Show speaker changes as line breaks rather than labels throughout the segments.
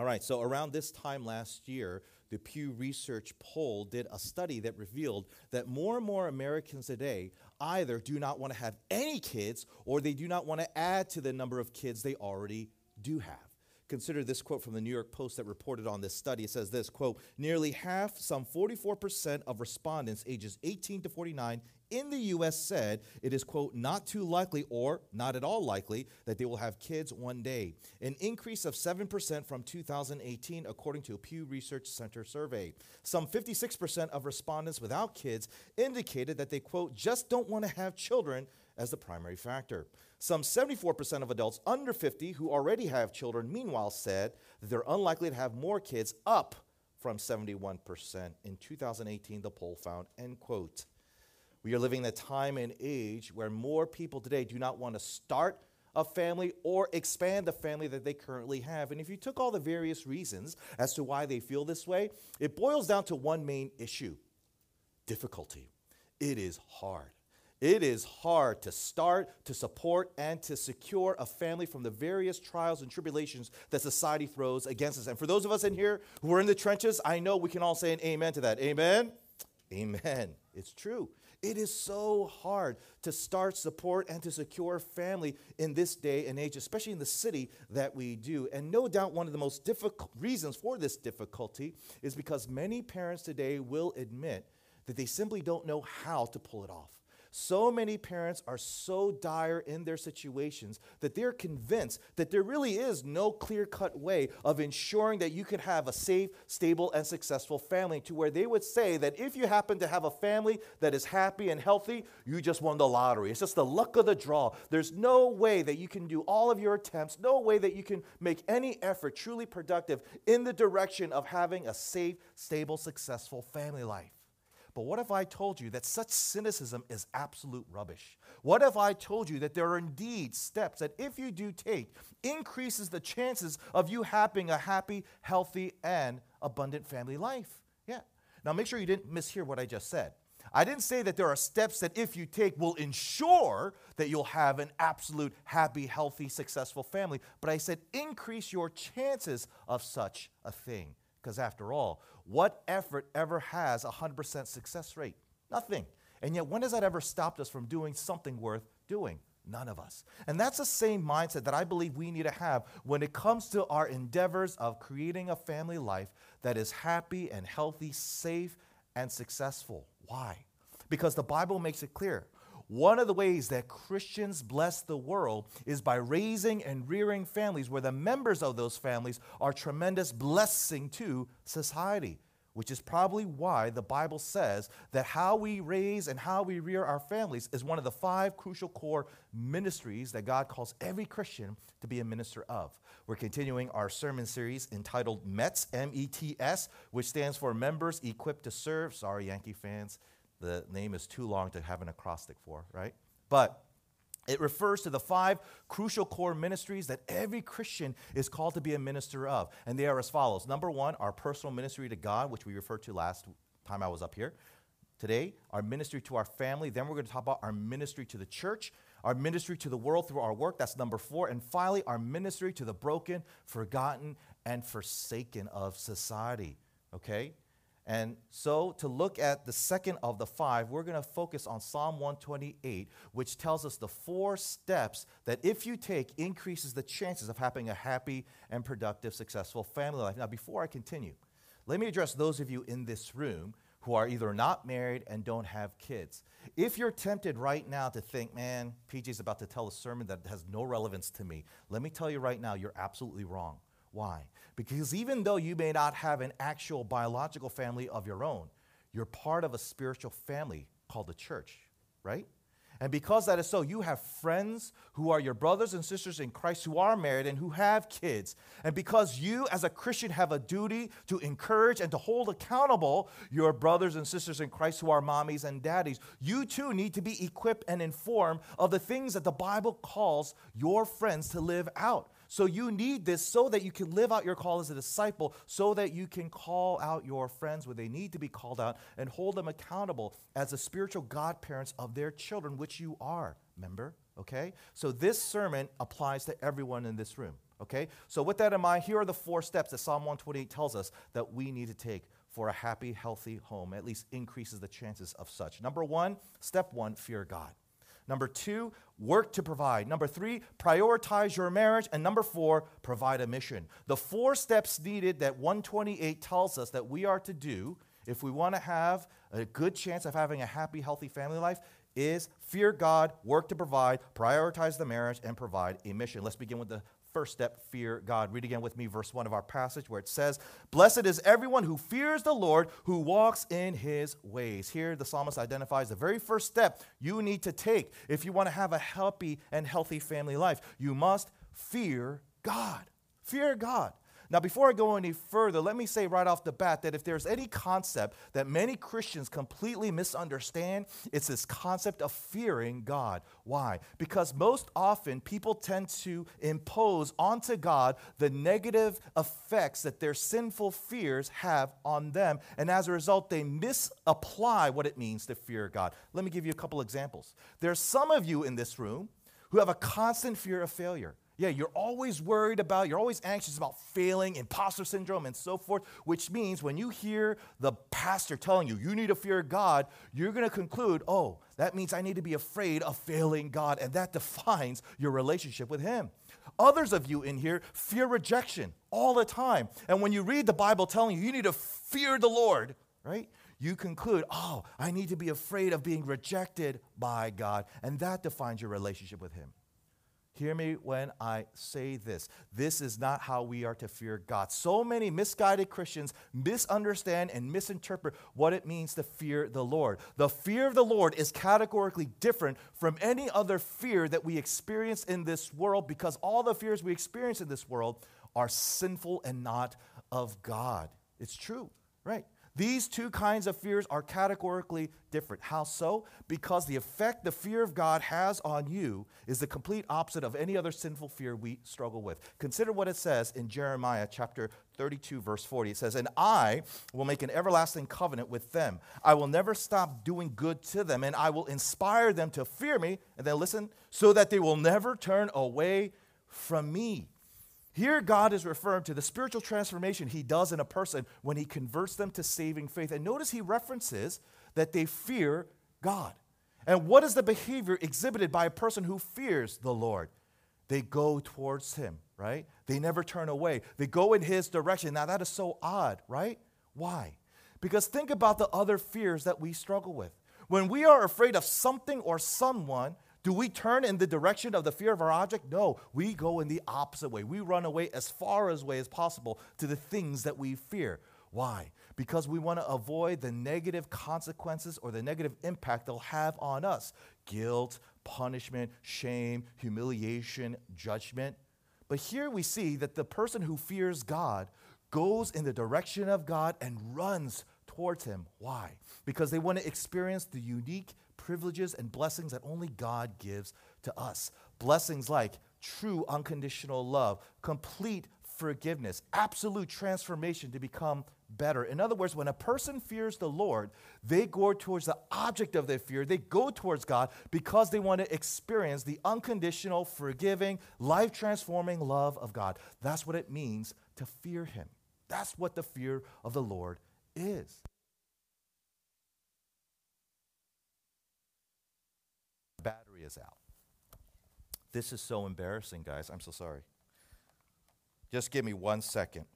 All right, so around this time last year, the Pew Research poll did a study that revealed that more and more Americans today either do not want to have any kids or they do not want to add to the number of kids they already do have. Consider this quote from the New York Post that reported on this study. It says this quote, nearly half, some 44% of respondents ages 18 to 49 in the US said it is, quote, not too likely or not at all likely that they will have kids one day. An increase of 7% from 2018, according to a Pew Research Center survey. Some 56% of respondents without kids indicated that they, quote, just don't want to have children as the primary factor. Some 74% of adults under 50 who already have children, meanwhile, said that they're unlikely to have more kids, up from 71% in 2018, the poll found, end quote. We are living in a time and age where more people today do not want to start a family or expand the family that they currently have. And if you took all the various reasons as to why they feel this way, it boils down to one main issue difficulty. It is hard. It is hard to start, to support, and to secure a family from the various trials and tribulations that society throws against us. And for those of us in here who are in the trenches, I know we can all say an amen to that. Amen? Amen. It's true. It is so hard to start, support, and to secure family in this day and age, especially in the city that we do. And no doubt one of the most difficult reasons for this difficulty is because many parents today will admit that they simply don't know how to pull it off. So many parents are so dire in their situations that they're convinced that there really is no clear cut way of ensuring that you can have a safe, stable, and successful family. To where they would say that if you happen to have a family that is happy and healthy, you just won the lottery. It's just the luck of the draw. There's no way that you can do all of your attempts, no way that you can make any effort truly productive in the direction of having a safe, stable, successful family life. But what if I told you that such cynicism is absolute rubbish? What if I told you that there are indeed steps that, if you do take, increases the chances of you having a happy, healthy, and abundant family life? Yeah. Now make sure you didn't mishear what I just said. I didn't say that there are steps that, if you take, will ensure that you'll have an absolute, happy, healthy, successful family, but I said increase your chances of such a thing. Because after all, what effort ever has a 100% success rate? Nothing. And yet, when has that ever stopped us from doing something worth doing? None of us. And that's the same mindset that I believe we need to have when it comes to our endeavors of creating a family life that is happy and healthy, safe and successful. Why? Because the Bible makes it clear one of the ways that Christians bless the world is by raising and rearing families where the members of those families are tremendous blessing to society, which is probably why the Bible says that how we raise and how we rear our families is one of the five crucial core ministries that God calls every Christian to be a minister of. We're continuing our sermon series entitled METS, M E T S, which stands for Members Equipped to Serve. Sorry, Yankee fans. The name is too long to have an acrostic for, right? But it refers to the five crucial core ministries that every Christian is called to be a minister of. And they are as follows Number one, our personal ministry to God, which we referred to last time I was up here. Today, our ministry to our family. Then we're going to talk about our ministry to the church, our ministry to the world through our work. That's number four. And finally, our ministry to the broken, forgotten, and forsaken of society. Okay? And so, to look at the second of the five, we're going to focus on Psalm 128, which tells us the four steps that, if you take, increases the chances of having a happy and productive, successful family life. Now, before I continue, let me address those of you in this room who are either not married and don't have kids. If you're tempted right now to think, man, PJ's is about to tell a sermon that has no relevance to me, let me tell you right now, you're absolutely wrong. Why? Because even though you may not have an actual biological family of your own, you're part of a spiritual family called the church, right? And because that is so, you have friends who are your brothers and sisters in Christ who are married and who have kids. And because you, as a Christian, have a duty to encourage and to hold accountable your brothers and sisters in Christ who are mommies and daddies, you too need to be equipped and informed of the things that the Bible calls your friends to live out. So you need this so that you can live out your call as a disciple, so that you can call out your friends when they need to be called out and hold them accountable as the spiritual godparents of their children, which you are, Remember? Okay? So this sermon applies to everyone in this room. Okay? So, with that in mind, here are the four steps that Psalm 128 tells us that we need to take for a happy, healthy home, at least increases the chances of such. Number one, step one, fear God. Number two, work to provide. Number three, prioritize your marriage. And number four, provide a mission. The four steps needed that 128 tells us that we are to do if we want to have a good chance of having a happy, healthy family life is fear God, work to provide, prioritize the marriage, and provide a mission. Let's begin with the First step, fear God. Read again with me verse 1 of our passage where it says, Blessed is everyone who fears the Lord, who walks in his ways. Here, the psalmist identifies the very first step you need to take if you want to have a happy and healthy family life. You must fear God. Fear God. Now, before I go any further, let me say right off the bat that if there's any concept that many Christians completely misunderstand, it's this concept of fearing God. Why? Because most often people tend to impose onto God the negative effects that their sinful fears have on them. And as a result, they misapply what it means to fear God. Let me give you a couple examples. There's some of you in this room who have a constant fear of failure. Yeah, you're always worried about, you're always anxious about failing, imposter syndrome, and so forth, which means when you hear the pastor telling you you need to fear God, you're going to conclude, oh, that means I need to be afraid of failing God, and that defines your relationship with Him. Others of you in here fear rejection all the time. And when you read the Bible telling you you need to fear the Lord, right? You conclude, oh, I need to be afraid of being rejected by God, and that defines your relationship with Him. Hear me when I say this. This is not how we are to fear God. So many misguided Christians misunderstand and misinterpret what it means to fear the Lord. The fear of the Lord is categorically different from any other fear that we experience in this world because all the fears we experience in this world are sinful and not of God. It's true, right? These two kinds of fears are categorically different. How so? Because the effect the fear of God has on you is the complete opposite of any other sinful fear we struggle with. Consider what it says in Jeremiah chapter 32, verse 40. It says, And I will make an everlasting covenant with them. I will never stop doing good to them, and I will inspire them to fear me. And then listen, so that they will never turn away from me. Here, God is referring to the spiritual transformation he does in a person when he converts them to saving faith. And notice he references that they fear God. And what is the behavior exhibited by a person who fears the Lord? They go towards him, right? They never turn away. They go in his direction. Now, that is so odd, right? Why? Because think about the other fears that we struggle with. When we are afraid of something or someone, do we turn in the direction of the fear of our object? No, we go in the opposite way. We run away as far away as possible to the things that we fear. Why? Because we want to avoid the negative consequences or the negative impact they'll have on us guilt, punishment, shame, humiliation, judgment. But here we see that the person who fears God goes in the direction of God and runs towards Him. Why? Because they want to experience the unique privileges and blessings that only God gives to us. Blessings like true unconditional love, complete forgiveness, absolute transformation to become better. In other words, when a person fears the Lord, they go towards the object of their fear. They go towards God because they want to experience the unconditional, forgiving, life transforming love of God. That's what it means to fear Him. That's what the fear of the Lord is. Is out. This is so embarrassing, guys. I'm so sorry. Just give me one second.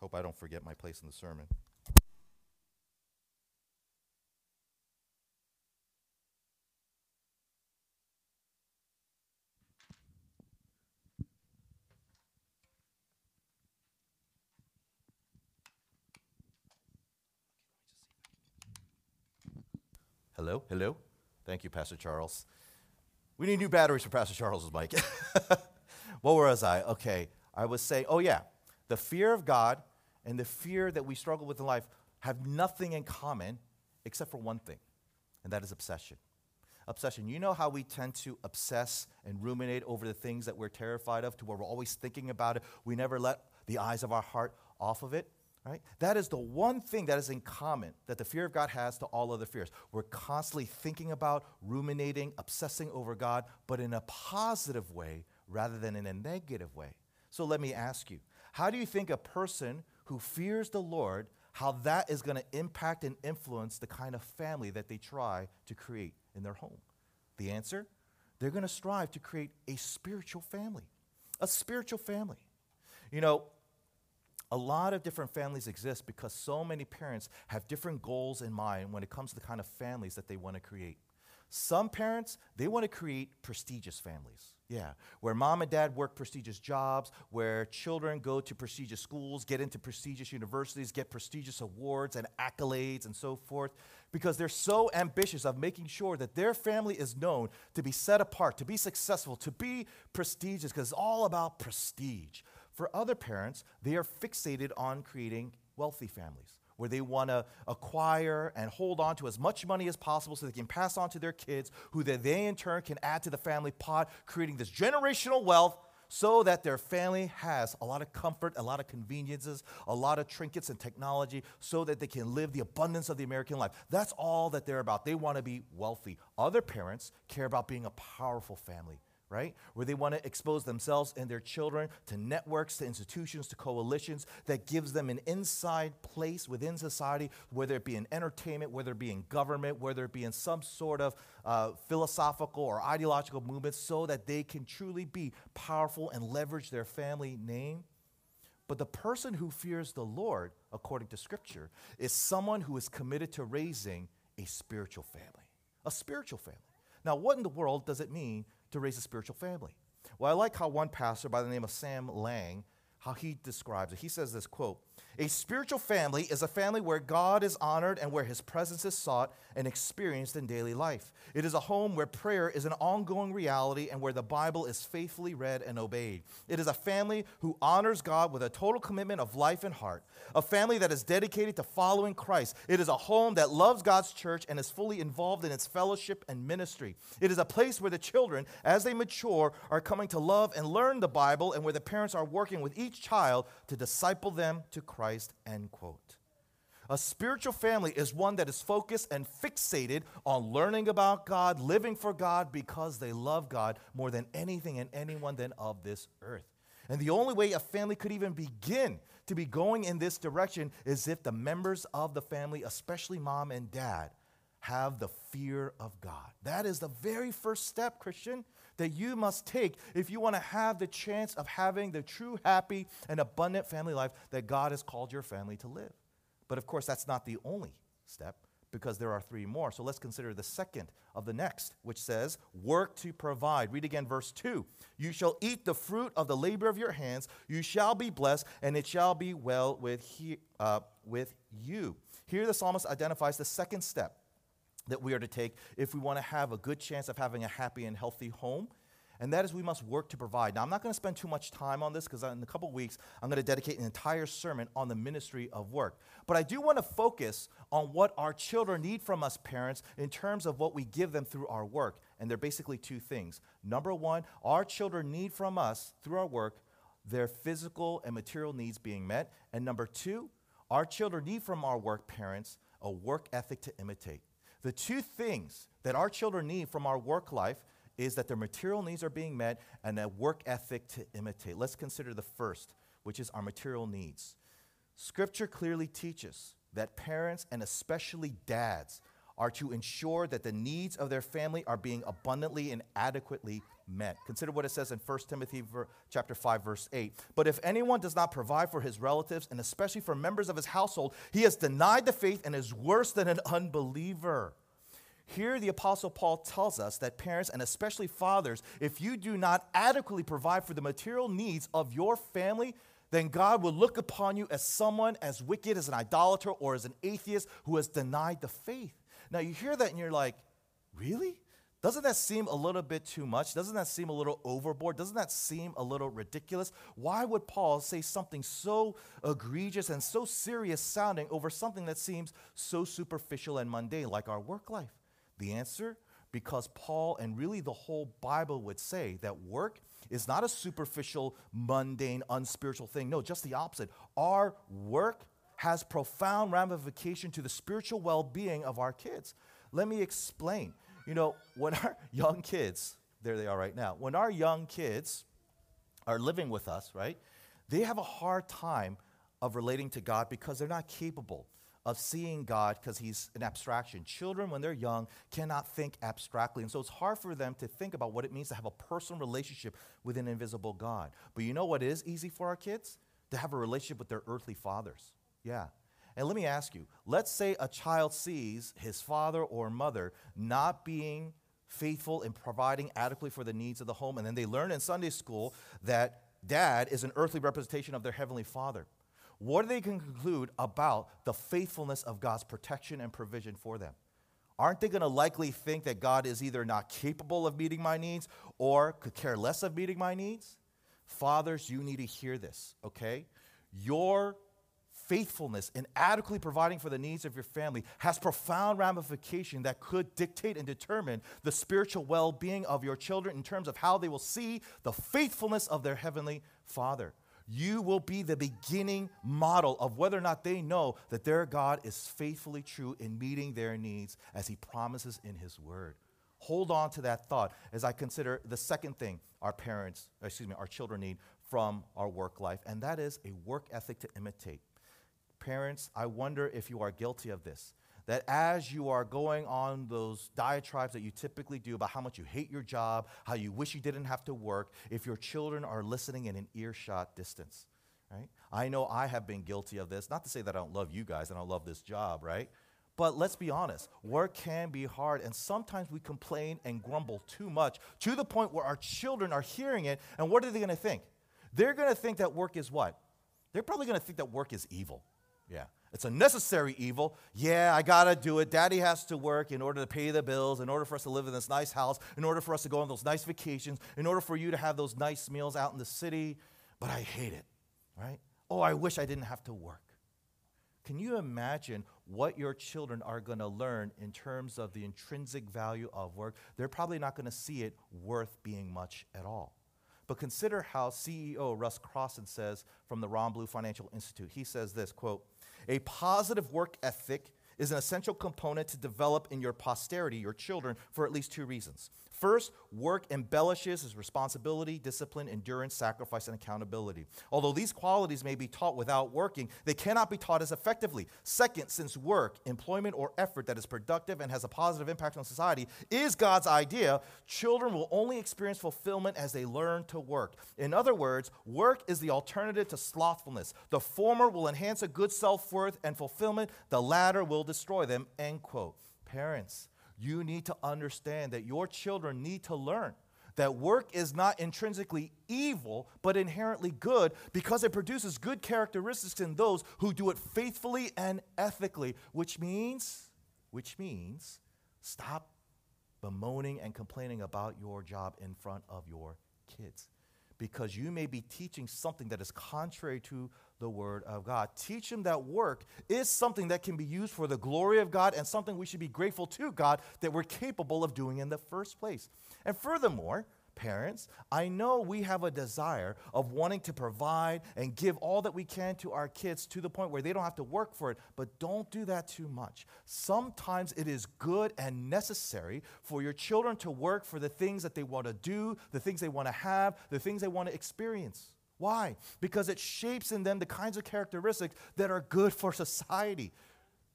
Hope I don't forget my place in the sermon. Hello? Hello? Thank you, Pastor Charles. We need new batteries for Pastor Charles's mic. what was I? Okay, I was saying, oh, yeah, the fear of God and the fear that we struggle with in life have nothing in common except for one thing, and that is obsession. Obsession. You know how we tend to obsess and ruminate over the things that we're terrified of to where we're always thinking about it? We never let the eyes of our heart off of it. Right? That is the one thing that is in common that the fear of God has to all other fears. We're constantly thinking about, ruminating, obsessing over God, but in a positive way rather than in a negative way. So let me ask you how do you think a person who fears the Lord, how that is going to impact and influence the kind of family that they try to create in their home? The answer? They're going to strive to create a spiritual family. A spiritual family. You know, a lot of different families exist because so many parents have different goals in mind when it comes to the kind of families that they want to create. Some parents, they want to create prestigious families. Yeah, where mom and dad work prestigious jobs, where children go to prestigious schools, get into prestigious universities, get prestigious awards and accolades and so forth, because they're so ambitious of making sure that their family is known to be set apart, to be successful, to be prestigious, because it's all about prestige. For other parents, they are fixated on creating wealthy families where they want to acquire and hold on to as much money as possible so they can pass on to their kids, who then they in turn can add to the family pot, creating this generational wealth so that their family has a lot of comfort, a lot of conveniences, a lot of trinkets and technology, so that they can live the abundance of the American life. That's all that they're about. They want to be wealthy. Other parents care about being a powerful family right? Where they want to expose themselves and their children to networks, to institutions, to coalitions that gives them an inside place within society, whether it be in entertainment, whether it be in government, whether it be in some sort of uh, philosophical or ideological movement, so that they can truly be powerful and leverage their family name. But the person who fears the Lord, according to Scripture, is someone who is committed to raising a spiritual family. A spiritual family. Now, what in the world does it mean to raise a spiritual family. Well, I like how one pastor by the name of Sam Lang, how he describes it. He says this quote, a spiritual family is a family where God is honored and where his presence is sought and experienced in daily life. It is a home where prayer is an ongoing reality and where the Bible is faithfully read and obeyed. It is a family who honors God with a total commitment of life and heart, a family that is dedicated to following Christ. It is a home that loves God's church and is fully involved in its fellowship and ministry. It is a place where the children, as they mature, are coming to love and learn the Bible and where the parents are working with each child to disciple them to Christ. End quote. A spiritual family is one that is focused and fixated on learning about God, living for God because they love God more than anything and anyone than of this earth. And the only way a family could even begin to be going in this direction is if the members of the family, especially mom and dad, have the fear of God. That is the very first step, Christian that you must take if you want to have the chance of having the true, happy, and abundant family life that God has called your family to live. But of course, that's not the only step because there are three more. So let's consider the second of the next, which says, Work to provide. Read again verse 2. You shall eat the fruit of the labor of your hands, you shall be blessed, and it shall be well with, he, uh, with you. Here the psalmist identifies the second step that we are to take if we want to have a good chance of having a happy and healthy home. And that is we must work to provide. Now, I'm not going to spend too much time on this because in a couple weeks, I'm going to dedicate an entire sermon on the ministry of work. But I do want to focus on what our children need from us parents in terms of what we give them through our work. And they're basically two things. Number one, our children need from us through our work their physical and material needs being met. And number two, our children need from our work parents a work ethic to imitate. The two things that our children need from our work life is that their material needs are being met and a work ethic to imitate. Let's consider the first, which is our material needs. Scripture clearly teaches that parents and especially dads are to ensure that the needs of their family are being abundantly and adequately met. Consider what it says in 1 Timothy chapter 5 verse 8. But if anyone does not provide for his relatives and especially for members of his household, he has denied the faith and is worse than an unbeliever. Here, the Apostle Paul tells us that parents, and especially fathers, if you do not adequately provide for the material needs of your family, then God will look upon you as someone as wicked as an idolater or as an atheist who has denied the faith. Now, you hear that and you're like, really? Doesn't that seem a little bit too much? Doesn't that seem a little overboard? Doesn't that seem a little ridiculous? Why would Paul say something so egregious and so serious sounding over something that seems so superficial and mundane like our work life? The answer? Because Paul and really the whole Bible would say that work is not a superficial, mundane, unspiritual thing. No, just the opposite. Our work has profound ramification to the spiritual well-being of our kids. Let me explain. You know, when our young kids, there they are right now, when our young kids are living with us, right? They have a hard time of relating to God because they're not capable of seeing God because He's an abstraction. Children, when they're young, cannot think abstractly. And so it's hard for them to think about what it means to have a personal relationship with an invisible God. But you know what is easy for our kids? To have a relationship with their earthly fathers. Yeah. And let me ask you let's say a child sees his father or mother not being faithful in providing adequately for the needs of the home, and then they learn in Sunday school that dad is an earthly representation of their heavenly father. What do they conclude about the faithfulness of God's protection and provision for them? Aren't they going to likely think that God is either not capable of meeting my needs or could care less of meeting my needs? Fathers, you need to hear this, okay? Your faithfulness in adequately providing for the needs of your family has profound ramification that could dictate and determine the spiritual well-being of your children in terms of how they will see the faithfulness of their heavenly father you will be the beginning model of whether or not they know that their God is faithfully true in meeting their needs as he promises in his word. Hold on to that thought as I consider the second thing our parents, excuse me, our children need from our work life, and that is a work ethic to imitate. Parents, I wonder if you are guilty of this that as you are going on those diatribes that you typically do about how much you hate your job, how you wish you didn't have to work, if your children are listening in an earshot distance, right? I know I have been guilty of this. Not to say that I don't love you guys and I don't love this job, right? But let's be honest, work can be hard, and sometimes we complain and grumble too much to the point where our children are hearing it, and what are they gonna think? They're gonna think that work is what? They're probably gonna think that work is evil. Yeah. It's a necessary evil. Yeah, I gotta do it. Daddy has to work in order to pay the bills, in order for us to live in this nice house, in order for us to go on those nice vacations, in order for you to have those nice meals out in the city. But I hate it, right? Oh, I wish I didn't have to work. Can you imagine what your children are going to learn in terms of the intrinsic value of work? They're probably not going to see it worth being much at all. But consider how CEO Russ Crosson says from the Ron Blue Financial Institute. He says this, quote, a positive work ethic is an essential component to develop in your posterity, your children, for at least two reasons. First, work embellishes his responsibility, discipline, endurance, sacrifice, and accountability. Although these qualities may be taught without working, they cannot be taught as effectively. Second, since work, employment, or effort that is productive and has a positive impact on society is God's idea, children will only experience fulfillment as they learn to work. In other words, work is the alternative to slothfulness. The former will enhance a good self worth and fulfillment, the latter will destroy them. End quote. Parents, you need to understand that your children need to learn that work is not intrinsically evil, but inherently good because it produces good characteristics in those who do it faithfully and ethically, which means, which means, stop bemoaning and complaining about your job in front of your kids because you may be teaching something that is contrary to the Word of God. Teach them that work is something that can be used for the glory of God and something we should be grateful to God that we're capable of doing in the first place. And furthermore, parents, I know we have a desire of wanting to provide and give all that we can to our kids to the point where they don't have to work for it, but don't do that too much. Sometimes it is good and necessary for your children to work for the things that they want to do, the things they want to have, the things they want to experience. Why? Because it shapes in them the kinds of characteristics that are good for society.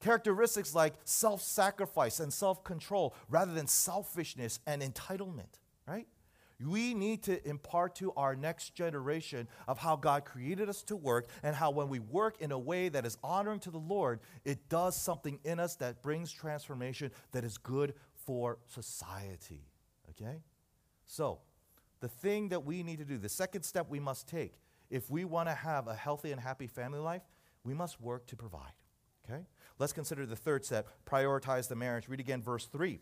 Characteristics like self sacrifice and self control rather than selfishness and entitlement, right? We need to impart to our next generation of how God created us to work and how when we work in a way that is honoring to the Lord, it does something in us that brings transformation that is good for society. Okay? So, the thing that we need to do, the second step we must take, if we want to have a healthy and happy family life, we must work to provide. Okay? Let's consider the third step prioritize the marriage. Read again verse 3.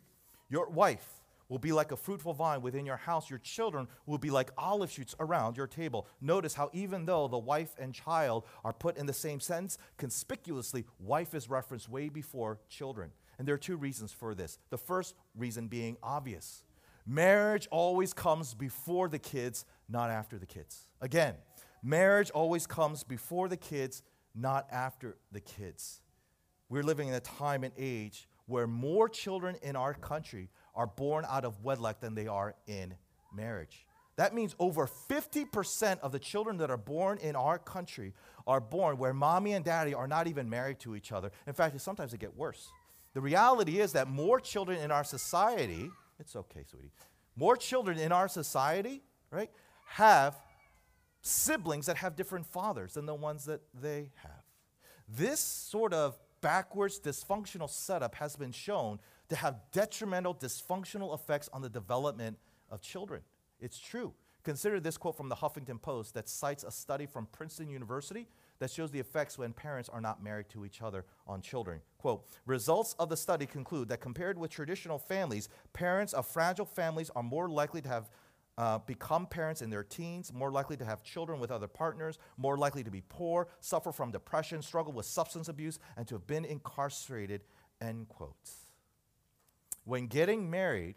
Your wife will be like a fruitful vine within your house. Your children will be like olive shoots around your table. Notice how, even though the wife and child are put in the same sentence, conspicuously, wife is referenced way before children. And there are two reasons for this. The first reason being obvious Marriage always comes before the kids, not after the kids. Again, marriage always comes before the kids, not after the kids. We're living in a time and age where more children in our country are born out of wedlock than they are in marriage. That means over 50% of the children that are born in our country are born where mommy and daddy are not even married to each other. In fact, sometimes it get worse. The reality is that more children in our society, it's okay, sweetie, more children in our society, right, have siblings that have different fathers than the ones that they have. This sort of backwards dysfunctional setup has been shown to have detrimental dysfunctional effects on the development of children. It's true. Consider this quote from the Huffington Post that cites a study from Princeton University that shows the effects when parents are not married to each other on children. Quote Results of the study conclude that compared with traditional families, parents of fragile families are more likely to have uh, become parents in their teens, more likely to have children with other partners, more likely to be poor, suffer from depression, struggle with substance abuse, and to have been incarcerated. End quotes. When getting married,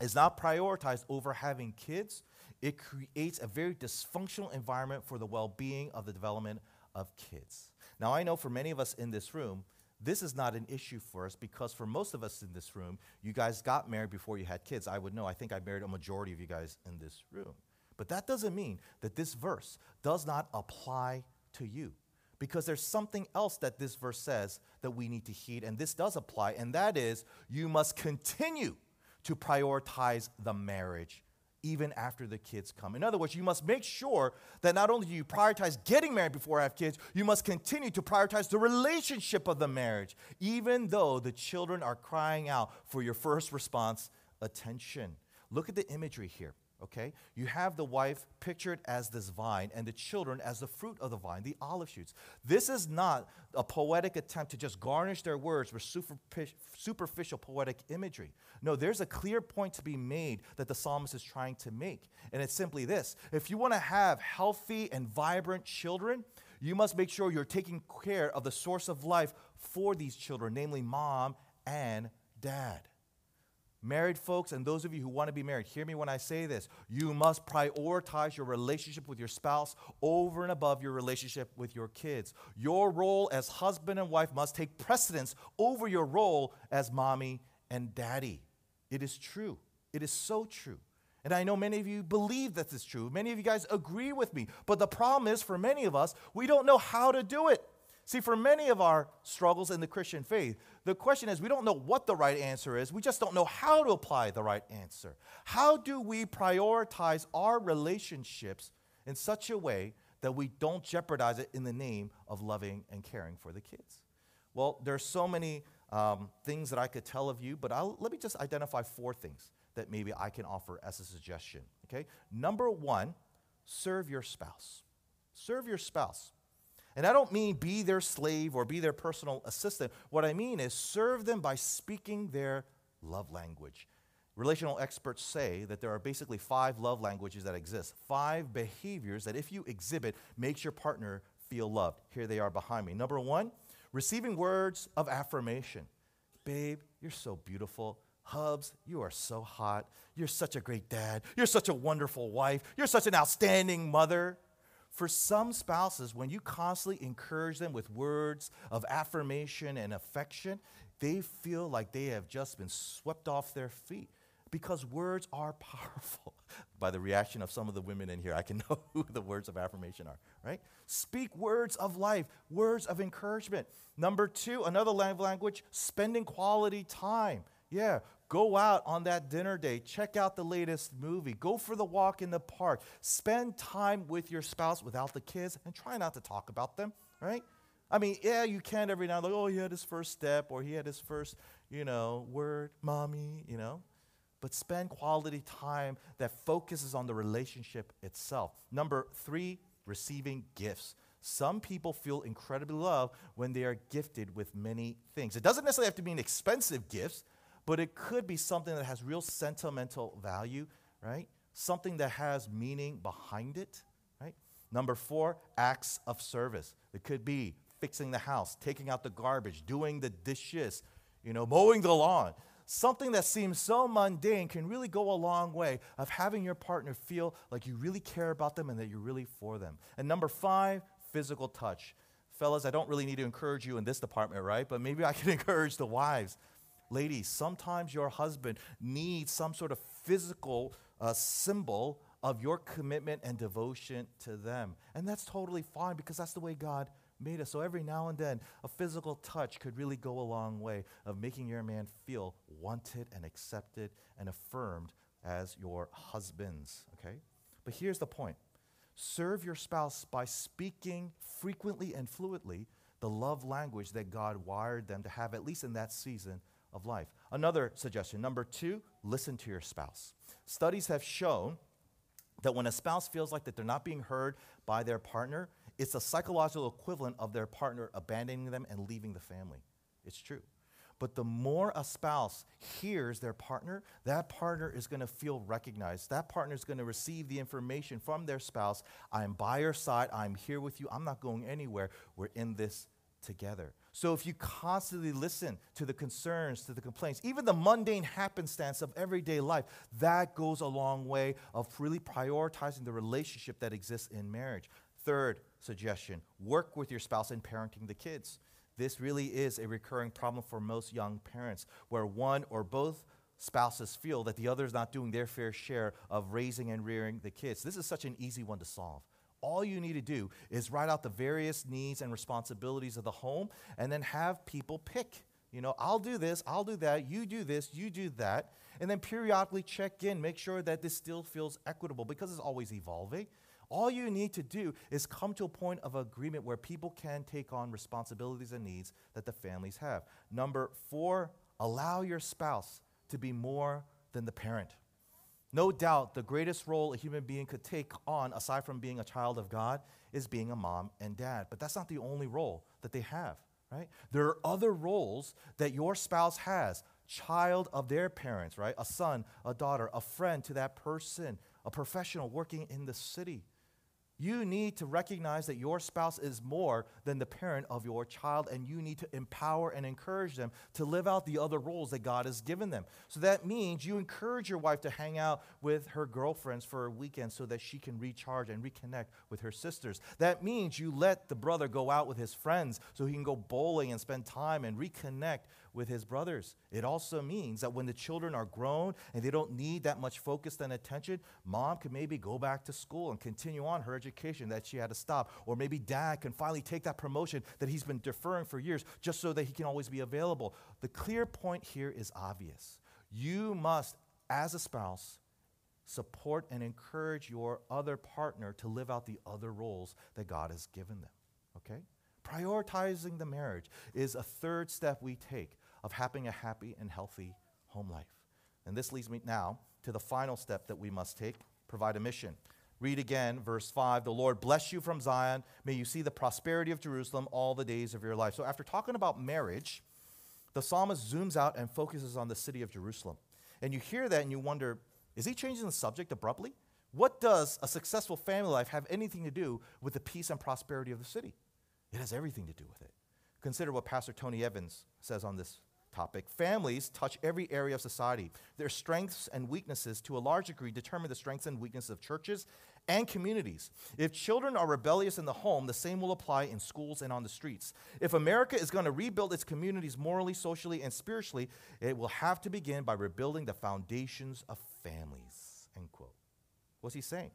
is not prioritized over having kids, it creates a very dysfunctional environment for the well being of the development of kids. Now, I know for many of us in this room, this is not an issue for us because for most of us in this room, you guys got married before you had kids. I would know. I think I married a majority of you guys in this room. But that doesn't mean that this verse does not apply to you because there's something else that this verse says that we need to heed, and this does apply, and that is you must continue to prioritize the marriage even after the kids come. In other words, you must make sure that not only do you prioritize getting married before I have kids, you must continue to prioritize the relationship of the marriage, even though the children are crying out for your first response attention. Look at the imagery here okay? You have the wife pictured as this vine and the children as the fruit of the vine, the olive shoots. This is not a poetic attempt to just garnish their words with superficial poetic imagery. No, there's a clear point to be made that the psalmist is trying to make. And it's simply this if you want to have healthy and vibrant children, you must make sure you're taking care of the source of life for these children, namely mom and dad. Married folks, and those of you who want to be married, hear me when I say this. You must prioritize your relationship with your spouse over and above your relationship with your kids. Your role as husband and wife must take precedence over your role as mommy and daddy. It is true. It is so true. And I know many of you believe that this is true. Many of you guys agree with me. But the problem is, for many of us, we don't know how to do it. See, for many of our struggles in the Christian faith, the question is we don't know what the right answer is. We just don't know how to apply the right answer. How do we prioritize our relationships in such a way that we don't jeopardize it in the name of loving and caring for the kids? Well, there's so many um, things that I could tell of you, but I'll, let me just identify four things that maybe I can offer as a suggestion. Okay? Number one, serve your spouse. Serve your spouse. And I don't mean be their slave or be their personal assistant. What I mean is serve them by speaking their love language. Relational experts say that there are basically five love languages that exist, five behaviors that if you exhibit makes your partner feel loved. Here they are behind me. Number 1, receiving words of affirmation. Babe, you're so beautiful. Hubs, you are so hot. You're such a great dad. You're such a wonderful wife. You're such an outstanding mother. For some spouses, when you constantly encourage them with words of affirmation and affection, they feel like they have just been swept off their feet because words are powerful. By the reaction of some of the women in here, I can know who the words of affirmation are, right? Speak words of life, words of encouragement. Number two, another language, spending quality time. Yeah, Go out on that dinner date, check out the latest movie, go for the walk in the park, spend time with your spouse without the kids, and try not to talk about them, right? I mean, yeah, you can every now and then, like, oh, he had his first step, or he had his first, you know, word, mommy, you know. But spend quality time that focuses on the relationship itself. Number three, receiving gifts. Some people feel incredibly loved when they are gifted with many things. It doesn't necessarily have to be expensive gifts but it could be something that has real sentimental value, right? Something that has meaning behind it, right? Number four, acts of service. It could be fixing the house, taking out the garbage, doing the dishes, you know, mowing the lawn. Something that seems so mundane can really go a long way of having your partner feel like you really care about them and that you're really for them. And number five, physical touch. Fellas, I don't really need to encourage you in this department, right? But maybe I can encourage the wives. Ladies, sometimes your husband needs some sort of physical uh, symbol of your commitment and devotion to them. And that's totally fine because that's the way God made us. So every now and then, a physical touch could really go a long way of making your man feel wanted and accepted and affirmed as your husbands, okay? But here's the point serve your spouse by speaking frequently and fluently the love language that God wired them to have, at least in that season of life. Another suggestion number two, listen to your spouse. Studies have shown that when a spouse feels like that they're not being heard by their partner, it's a psychological equivalent of their partner abandoning them and leaving the family. It's true. But the more a spouse hears their partner, that partner is going to feel recognized. That partner is going to receive the information from their spouse I'm by your side, I'm here with you, I'm not going anywhere, we're in this together. So if you constantly listen to the concerns, to the complaints, even the mundane happenstance of everyday life, that goes a long way of really prioritizing the relationship that exists in marriage. Third suggestion work with your spouse in parenting the kids. This really is a recurring problem for most young parents, where one or both spouses feel that the other is not doing their fair share of raising and rearing the kids. This is such an easy one to solve. All you need to do is write out the various needs and responsibilities of the home and then have people pick. You know, I'll do this, I'll do that, you do this, you do that. And then periodically check in, make sure that this still feels equitable because it's always evolving. All you need to do is come to a point of agreement where people can take on responsibilities and needs that the families have. Number four, allow your spouse to be more than the parent. No doubt, the greatest role a human being could take on, aside from being a child of God, is being a mom and dad. But that's not the only role that they have, right? There are other roles that your spouse has child of their parents, right? A son, a daughter, a friend to that person, a professional working in the city. You need to recognize that your spouse is more than the parent of your child, and you need to empower and encourage them to live out the other roles that God has given them. So that means you encourage your wife to hang out with her girlfriends for a weekend so that she can recharge and reconnect with her sisters. That means you let the brother go out with his friends so he can go bowling and spend time and reconnect with his brothers. It also means that when the children are grown and they don't need that much focus and attention, mom can maybe go back to school and continue on her education that she had to stop. Or maybe dad can finally take that promotion that he's been deferring for years just so that he can always be available. The clear point here is obvious. You must, as a spouse, support and encourage your other partner to live out the other roles that God has given them. Okay? Prioritizing the marriage is a third step we take of having a happy and healthy home life. And this leads me now to the final step that we must take provide a mission. Read again, verse 5 The Lord bless you from Zion. May you see the prosperity of Jerusalem all the days of your life. So, after talking about marriage, the psalmist zooms out and focuses on the city of Jerusalem. And you hear that and you wonder is he changing the subject abruptly? What does a successful family life have anything to do with the peace and prosperity of the city? It has everything to do with it. Consider what Pastor Tony Evans says on this topic. Families touch every area of society. Their strengths and weaknesses, to a large degree, determine the strengths and weaknesses of churches and communities. If children are rebellious in the home, the same will apply in schools and on the streets. If America is going to rebuild its communities morally, socially, and spiritually, it will have to begin by rebuilding the foundations of families. End quote. What's he saying?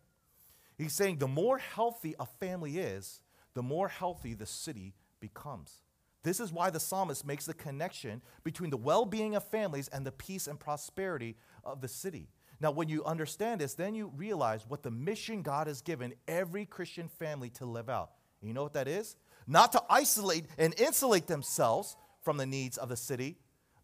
He's saying the more healthy a family is, the more healthy the city becomes. This is why the psalmist makes the connection between the well being of families and the peace and prosperity of the city. Now, when you understand this, then you realize what the mission God has given every Christian family to live out. You know what that is? Not to isolate and insulate themselves from the needs of the city,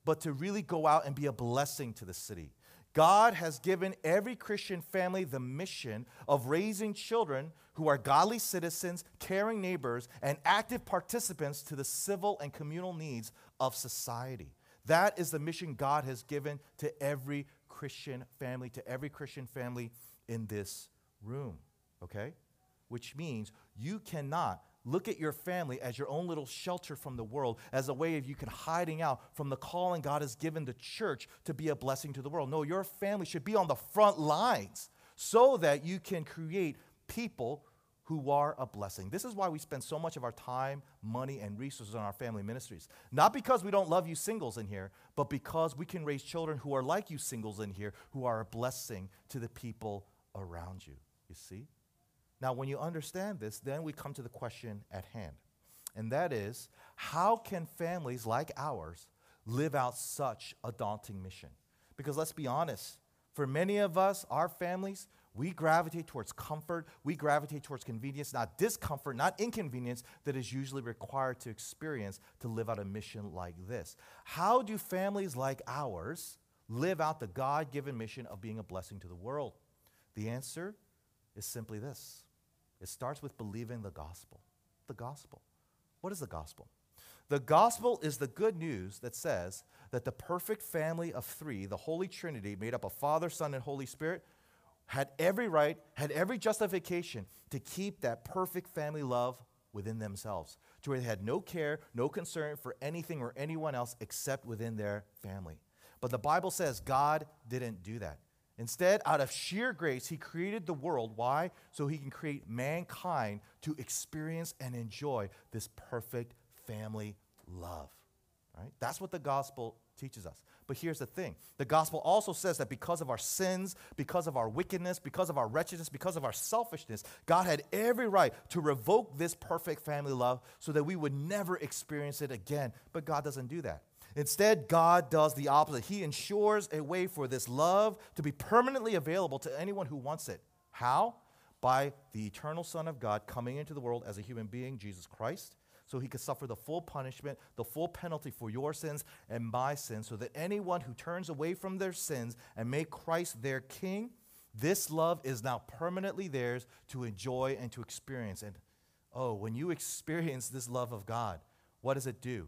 but to really go out and be a blessing to the city. God has given every Christian family the mission of raising children who are godly citizens, caring neighbors, and active participants to the civil and communal needs of society. That is the mission God has given to every Christian family, to every Christian family in this room, okay? Which means you cannot look at your family as your own little shelter from the world, as a way of you can hiding out from the calling God has given the church to be a blessing to the world. No, your family should be on the front lines so that you can create people who are a blessing. This is why we spend so much of our time, money, and resources on our family ministries. Not because we don't love you singles in here, but because we can raise children who are like you singles in here, who are a blessing to the people around you. You see? Now, when you understand this, then we come to the question at hand. And that is how can families like ours live out such a daunting mission? Because let's be honest, for many of us, our families, we gravitate towards comfort, we gravitate towards convenience, not discomfort, not inconvenience that is usually required to experience to live out a mission like this. How do families like ours live out the God given mission of being a blessing to the world? The answer is simply this it starts with believing the gospel. The gospel. What is the gospel? The gospel is the good news that says that the perfect family of three, the Holy Trinity, made up of Father, Son, and Holy Spirit, had every right, had every justification to keep that perfect family love within themselves, to where they had no care, no concern for anything or anyone else except within their family. But the Bible says God didn't do that. Instead, out of sheer grace, He created the world. Why? So He can create mankind to experience and enjoy this perfect family love. Right? That's what the gospel teaches us. But here's the thing the gospel also says that because of our sins, because of our wickedness, because of our wretchedness, because of our selfishness, God had every right to revoke this perfect family love so that we would never experience it again. But God doesn't do that. Instead, God does the opposite. He ensures a way for this love to be permanently available to anyone who wants it. How? By the eternal Son of God coming into the world as a human being, Jesus Christ so he could suffer the full punishment, the full penalty for your sins and my sins, so that anyone who turns away from their sins and make Christ their king, this love is now permanently theirs to enjoy and to experience. And oh, when you experience this love of God, what does it do?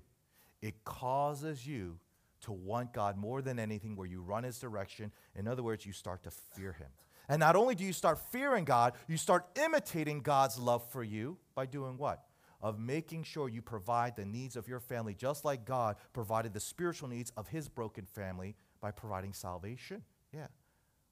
It causes you to want God more than anything, where you run his direction. In other words, you start to fear him. And not only do you start fearing God, you start imitating God's love for you by doing what? of making sure you provide the needs of your family, just like God provided the spiritual needs of his broken family by providing salvation. Yeah.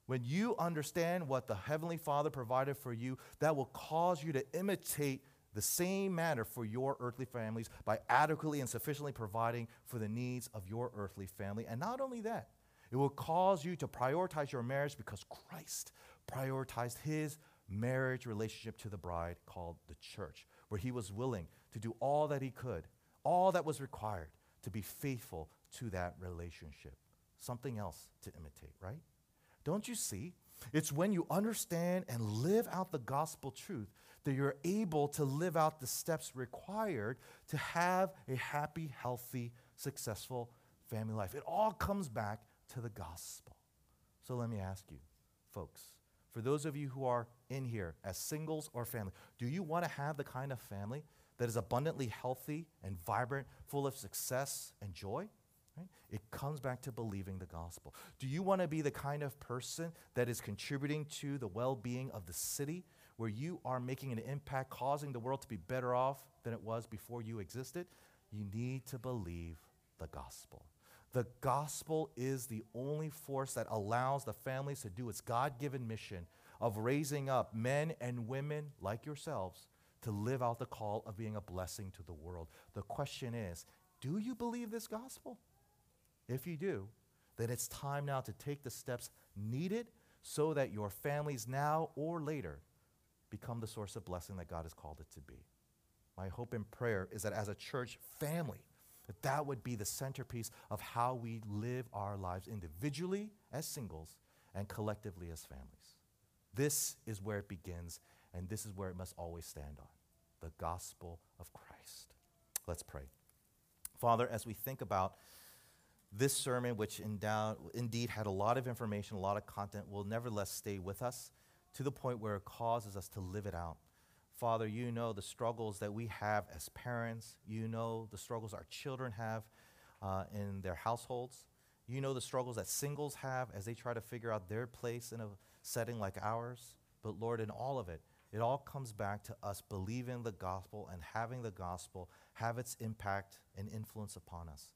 When you understand what the Heavenly Father provided for you, that will cause you to imitate the same manner for your earthly families by adequately and sufficiently providing for the needs of your earthly family. And not only that, it will cause you to prioritize your marriage because Christ prioritized his marriage relationship to the bride called the church where he was willing to do all that he could, all that was required to be faithful to that relationship. Something else to imitate, right? Don't you see? It's when you understand and live out the gospel truth that you're able to live out the steps required to have a happy, healthy, successful family life. It all comes back to the gospel. So let me ask you, folks, for those of you who are in here as singles or family, do you want to have the kind of family that is abundantly healthy and vibrant, full of success and joy? Right? It comes back to believing the gospel. Do you want to be the kind of person that is contributing to the well being of the city, where you are making an impact, causing the world to be better off than it was before you existed? You need to believe the gospel. The gospel is the only force that allows the families to do its God given mission of raising up men and women like yourselves to live out the call of being a blessing to the world. The question is do you believe this gospel? If you do, then it's time now to take the steps needed so that your families now or later become the source of blessing that God has called it to be. My hope and prayer is that as a church family, that that would be the centerpiece of how we live our lives individually as singles and collectively as families. This is where it begins, and this is where it must always stand on the gospel of Christ. Let's pray. Father, as we think about this sermon, which indeed had a lot of information, a lot of content, will nevertheless stay with us to the point where it causes us to live it out. Father, you know the struggles that we have as parents. You know the struggles our children have uh, in their households. You know the struggles that singles have as they try to figure out their place in a setting like ours. But Lord, in all of it, it all comes back to us believing the gospel and having the gospel have its impact and influence upon us.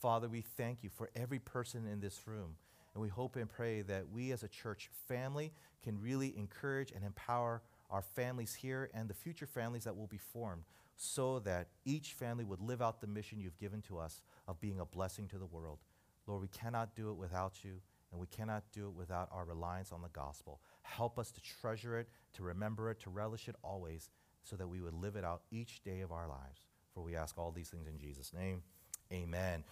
Father, we thank you for every person in this room. And we hope and pray that we as a church family can really encourage and empower our families here and the future families that will be formed so that each family would live out the mission you've given to us of being a blessing to the world. Lord, we cannot do it without you, and we cannot do it without our reliance on the gospel. Help us to treasure it, to remember it, to relish it always, so that we would live it out each day of our lives. For we ask all these things in Jesus' name. Amen.